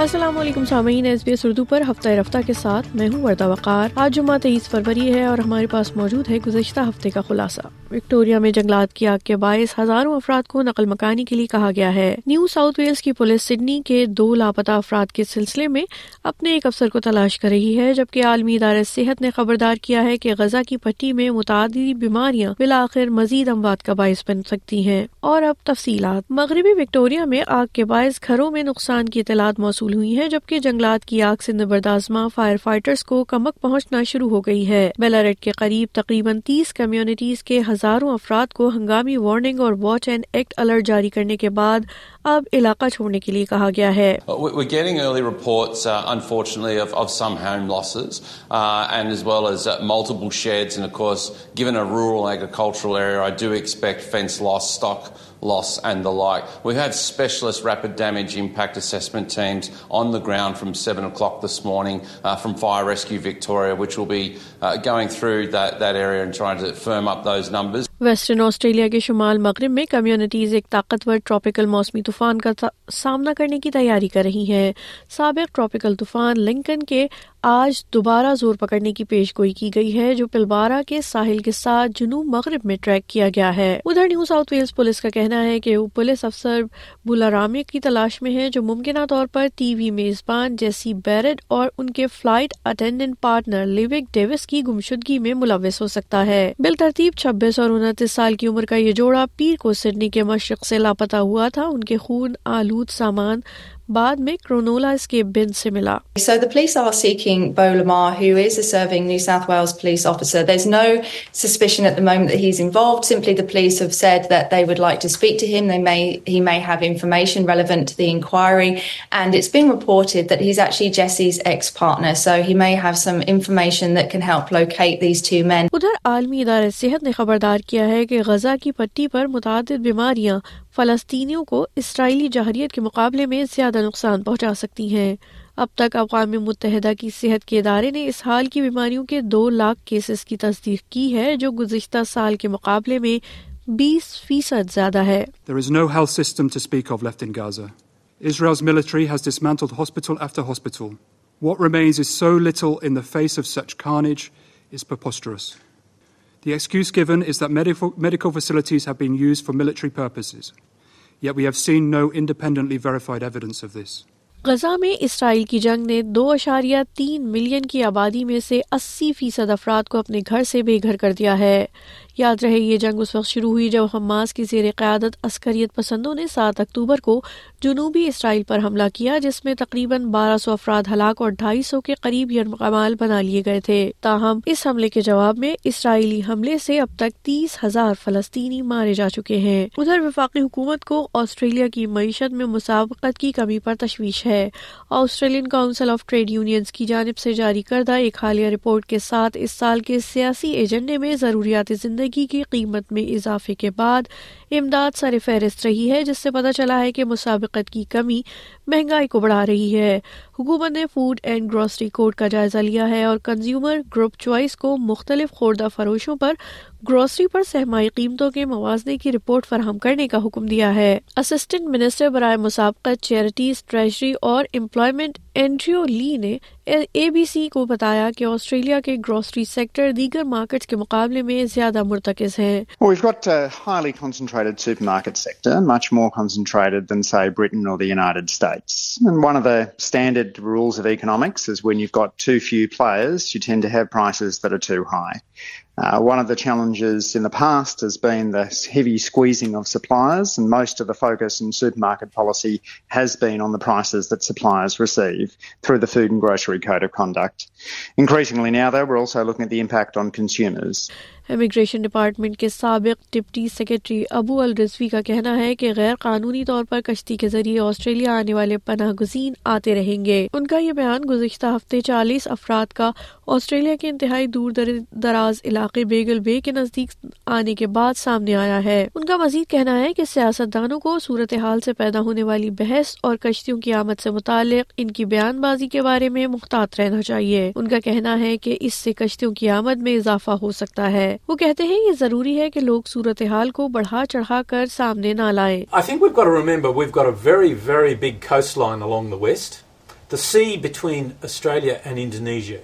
السلام علیکم سامعین ایس بی ایس اردو پر ہفتہ رفتہ کے ساتھ میں ہوں وردہ وقار۔ آج جمعہ تیئیس فروری ہے اور ہمارے پاس موجود ہے گزشتہ ہفتے کا خلاصہ۔ وکٹوریا میں جنگلات کی آگ کے باعث ہزاروں افراد کو نقل مکانی کے لیے کہا گیا ہے۔ نیو ساؤتھ ویلز کی پولیس سڈنی کے دو لاپتہ افراد کے سلسلے میں اپنے ایک افسر کو تلاش کر رہی ہے، جبکہ عالمی ادارہ صحت نے خبردار کیا ہے کہ غزہ کی پٹی میں متعدد بیماریاں بالآخر مزید اموات کا باعث بن سکتی ہیں۔ اور اب تفصیلات۔ مغربی وکٹوریا میں آگ کے باعث گھروں میں نقصان کی اطلاعات موصول ہوئی ہیں، جبکہ جنگلات کی آگ سے نبردازمہ فائر فائٹرز کو کمک پہنچنا شروع ہو گئی ہے۔ بیلاریٹ کے قریب تقریباً تیس کمیونٹیز کے ہزاروں افراد کو ہنگامی وارننگ اور واچ اینڈ ایکٹ الرٹ جاری کرنے کے بعد اب علاقہ چھوڑنے کے لیے کہا گیا ہے We're getting early reports, uh, unfortunately, of, of some home losses, uh, and as well as uh, multiple sheds. And of course, given a rural agricultural area, I do expect fence loss, stock loss, and the like. We have specialist rapid damage impact assessment teams on the ground from 7 o'clock this morning uh, from Fire Rescue Victoria, which will be uh, going through that, that area and trying to firm up those numbers. Western Australia کے شمال مغرب میں communities ایک طاقتور tropical موسمی طوفان کا سامنا کرنے کی تیاری کر رہی ہیں سابق ٹراپیکل طوفان لنکن کے آج دوبارہ زور پکڑنے کی پیش گوئی کی گئی ہے، جو پلبارا کے ساحل کے ساتھ جنوب مغرب میں ٹریک کیا گیا ہے۔ ادھر نیو ساؤتھ ویلز پولیس کا کہنا ہے کہ وہ پولیس افسر بولارامے کی تلاش میں ہے جو ممکنہ طور پر ٹی وی میزبان جیسی بیرڈ اور ان کے flight attendant partner Luke Davies کی گمشدگی میں ملوث ہو سکتا ہے۔ بال ترتیب چھبیس اور انتیس سال کی عمر کا یہ جوڑا پیر کو سڈنی کے مشرق سے لاپتہ ہوا تھا۔ ان کے خون، آلود سامان بعد میں کرونولا اس کے بن صحت نے خبردار کیا ہے کہ غزہ کی پٹی پر متعدد بیماریاں فلسطینیوں کو اسرائیلی جہریت کے مقابلے میں زیادہ نقصان پہنچا سکتی ہیں اب تک اقوام متحدہ کی صحت کے ادارے نے اس حال کی بیماریوں کے دو لاکھ کیسز کی تصدیق کی ہے، جو گزشتہ سال کے مقابلے میں بیس فیصد زیادہ ہے There is no health system to speak of left in Gaza. Israel's military has dismantled hospital after hospital. What remains is so little in the face of such carnage is preposterous. The excuse given is that medical, medical facilities have been used for military purposes. Yet we have seen no independently verified evidence of this. Gaza میں Israel کی جنگ نے دو اشاریہ تین million کی آبادی میں سے اسی فیصد افراد کو اپنے گھر سے بے گھر کر دیا ہے۔ یاد رہے، یہ جنگ اس وقت شروع ہوئی جب حماس کی زیر قیادت عسکریت پسندوں نے سات اکتوبر کو جنوبی اسرائیل پر حملہ کیا، جس میں تقریباً بارہ سو افراد ہلاک اور ڈھائی سو کے قریب یرمقمال بنا لیے گئے تھے۔ تاہم، اس حملے کے جواب میں اسرائیلی حملے سے اب تک تیس ہزار فلسطینی مارے جا چکے ہیں۔ ادھر وفاقی حکومت کو آسٹریلیا کی معیشت میں مسابقت کی کمی پر تشویش ہے۔ Australian Council of Trade Unions کی جانب سے جاری کردہ ایک حالیہ رپورٹ کے ساتھ اس سال کے سیاسی ایجنڈے میں ضروریات زندگی کی قیمت میں اضافے کے بعد امداد سر فہرست رہی ہے، جس سے پتہ چلا ہے کہ مسابقت کی کمی مہنگائی کو بڑھا رہی ہے۔ حکومت نے فوڈ اینڈ گروسری کوڈ کا جائزہ لیا ہے اور کنزیومر گروپ چوائس کو مختلف خوردہ فروشوں پر گروسری پر سہمائی قیمتوں کے موازنے کی رپورٹ فراہم کرنے کا حکم دیا ہے۔ اسسٹنٹ منسٹر برائے مسابقت چیریٹیز ٹریجری اور امپلائمنٹ اینڈریو لی نے اے بی سی کو بتایا کہ آسٹریلیا کے گروسری سیکٹر دیگر مارکیٹس کے مقابلے میں زیادہ مرتکز ہے Well, we've got a highly concentrated supermarket sector, much more concentrated than, say, Britain or the United States. And one of the standard rules of economics is when you've got too few players, you tend to have prices that are too high. Uh, one of the challenges in the past has been the heavy squeezing of suppliers, and most of the focus in supermarket policy has been on the prices that suppliers receive through the Food and Grocery Code of Conduct. Increasingly now, though, we're also looking at the impact on consumers. Immigration department کے سابق deputy secretary Abul Rizvi کا کہنا ہے کہ غیر قانونی طور پر کشتی کے ذریعے آسٹریلیا آنے والے پناہ گزین آتے رہیں گے۔ ان کا یہ بیان گزشتہ ہفتے چالیس افراد کا آسٹریلیا کے انتہائی دور دراز علاقے بیگل بے کے نزدیک آنے کے بعد سامنے آیا ہے۔ ان کا مزید کہنا ہے کہ سیاست دانوں کو صورتحال سے پیدا ہونے والی بحث اور کشتیوں کی آمد سے متعلق ان کی بیان بازی کے بارے میں محتاط رہنا چاہیے۔ ان کا کہنا ہے کہ اس سے کشتیوں کی آمد میں اضافہ ہو سکتا ہے۔ وہ کہتے ہیں یہ ضروری ہے کہ لوگ صورت حال کو سامنے نہ سی between Indonesia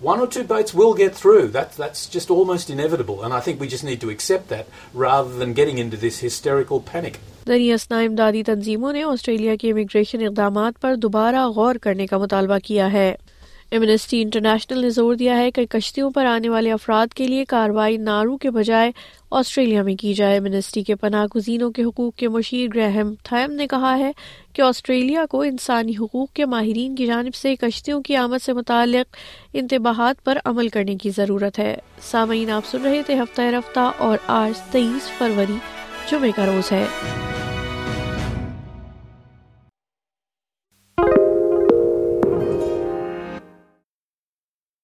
One or two boats will get through. That, that's just almost inevitable. And I think we just need to accept that rather than getting into this hysterical panic. دری اسنا امدادی تنظیموں نے آسٹریلیا کے immigration اقدامات پر دوبارہ غور کرنے کا مطالبہ کیا ہے ایمنسٹی انٹرنیشنل نے زور دیا ہے کہ کشتیوں پر آنے والے افراد کے لیے کاروائی نارو کے بجائے آسٹریلیا میں کی جائے۔ ایمنسٹی کے پناہ گزینوں کے حقوق کے مشیر گرہم تھیم نے کہا ہے کہ آسٹریلیا کو انسانی حقوق کے ماہرین کی جانب سے کشتیوں کی آمد سے متعلق انتباہات پر عمل کرنے کی ضرورت ہے۔ سامعین، آپ سن رہے تھے ہفتہ رفتہ اور آج تیئیس فروری، جمعے کا روز ہے۔